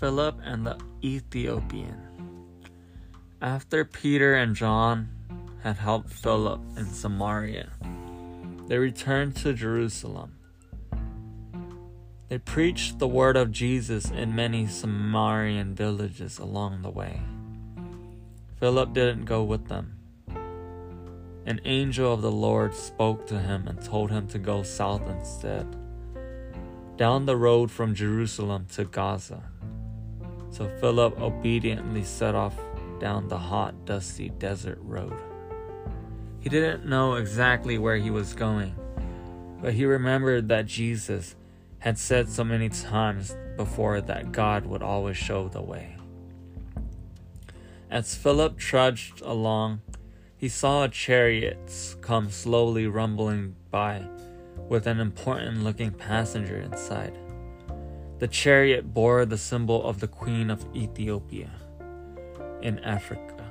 Philip and the Ethiopian. After Peter and John had helped Philip in Samaria, they returned to Jerusalem. They preached the word of Jesus in many Samaritan villages along the way. Philip didn't go with them. An angel of the Lord spoke to him and told him to go south instead, down the road from Jerusalem to Gaza. So Philip obediently set off down the hot, dusty desert road. He didn't know exactly where he was going, but he remembered that Jesus had said so many times before that God would always show the way. As Philip trudged along, he saw a chariot come slowly rumbling by with an important looking passenger inside. The chariot bore the symbol of the Queen of Ethiopia in Africa,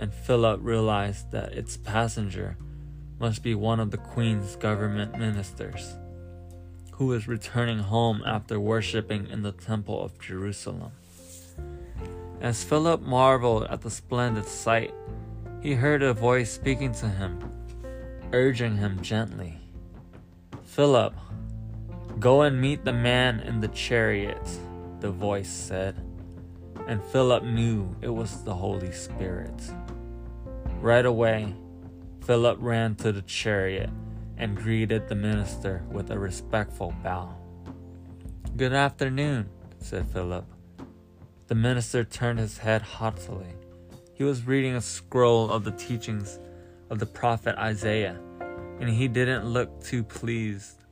and Philip realized that its passenger must be one of the Queen's government ministers, who was returning home after worshipping in the Temple of Jerusalem. As Philip marveled at the splendid sight, he heard a voice speaking to him, urging him gently Philip, go and meet the man in the chariot, the voice said and Philip knew it was the Holy Spirit. Right away, Philip ran to the chariot and greeted the minister with a respectful bow. Good afternoon, said Philip. The minister turned his head haughtily. He was reading a scroll of the teachings of the prophet Isaiah, and he didn't look too pleased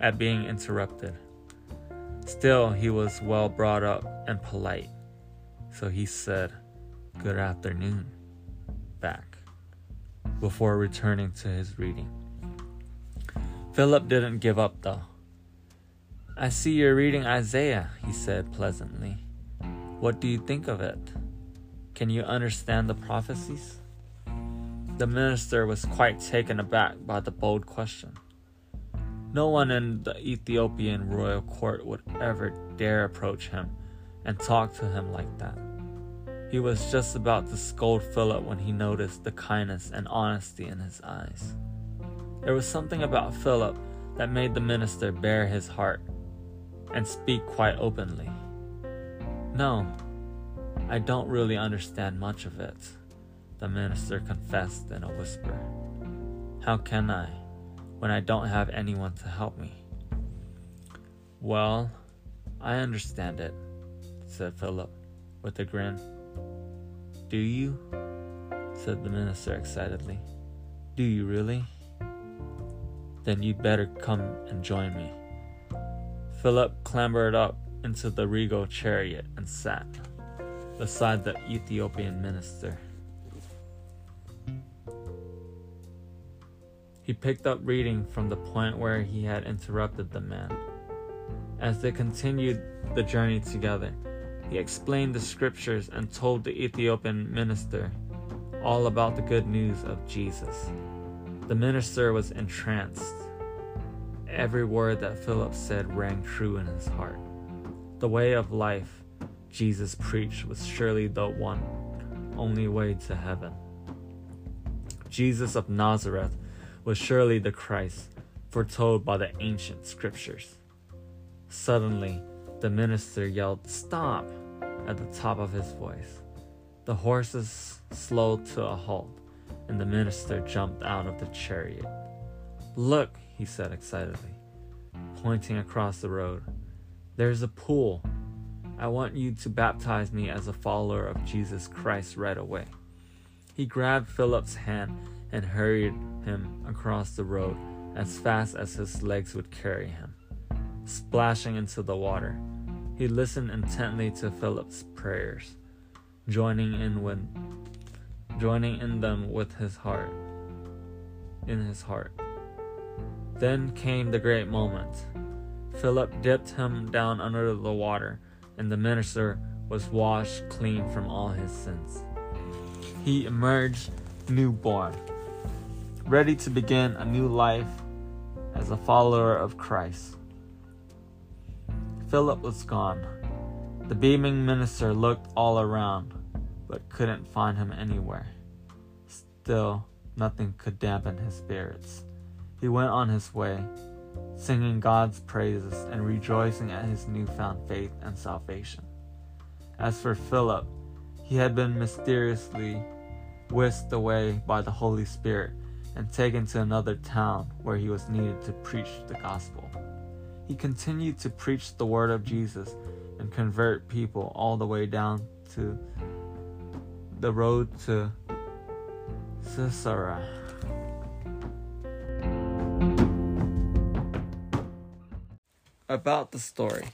at being interrupted. Still, he was well brought up and polite. So he said, Good afternoon, back, before returning to his reading. Philip didn't give up though. I see you're reading Isaiah, he said pleasantly. What do you think of it? Can you understand the prophecies? The minister was quite taken aback by the bold question. No one in the Ethiopian royal court would ever dare approach him and talk to him like that. He was just about to scold Philip when he noticed the kindness and honesty in his eyes. There was something about Philip that made the minister bare his heart and speak quite openly. No, I don't really understand much of it, the minister confessed in a whisper. How can I, when I don't have anyone to help me? Well, I understand it said Philip, with a grin. Do you? said the minister excitedly. Do you really? Then you'd better come and join me. Philip clambered up into the regal chariot and sat beside the Ethiopian minister. He picked up reading from the point where he had interrupted the man. As they continued the journey together, he explained the scriptures and told the Ethiopian minister all about the good news of Jesus. The minister was entranced. Every word that Philip said rang true in his heart. The way of life Jesus preached was surely the one only way to heaven. Jesus of Nazareth was surely the Christ foretold by the ancient scriptures. Suddenly, the minister yelled, Stop! at the top of his voice. The horses slowed to a halt, and the minister jumped out of the chariot. Look, he said excitedly, pointing across the road. There's a pool. I want you to baptize me as a follower of Jesus Christ right away. He grabbed Philip's hand and hurried him across the road as fast as his legs would carry him, splashing into the water. He listened intently to Philip's prayers, joining in when joining in them with his heart in his heart. Then came the great moment. Philip dipped him down under the water, and the minister was washed clean from all his sins. He emerged newborn, ready to begin a new life as a follower of Christ. Philip was gone. The beaming minister looked all around, but couldn't find him anywhere. Still, nothing could dampen his spirits. He went on his way, singing God's praises and rejoicing at his newfound faith and salvation. As for Philip, he had been mysteriously whisked away by the Holy Spirit and taken to another town where he was needed to preach the gospel. He continued to preach the word of Jesus and convert people all the way down to the road to Caesarea. About the story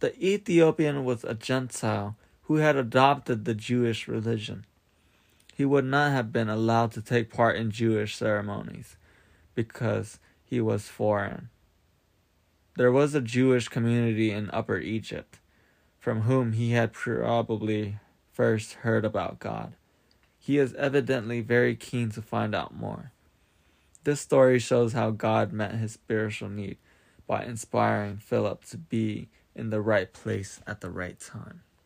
the Ethiopian was a Gentile who had adopted the Jewish religion. He would not have been allowed to take part in Jewish ceremonies because he was foreign. There was a Jewish community in Upper Egypt from whom he had probably first heard about God. He is evidently very keen to find out more. This story shows how God met his spiritual need by inspiring Philip to be in the right place at the right time.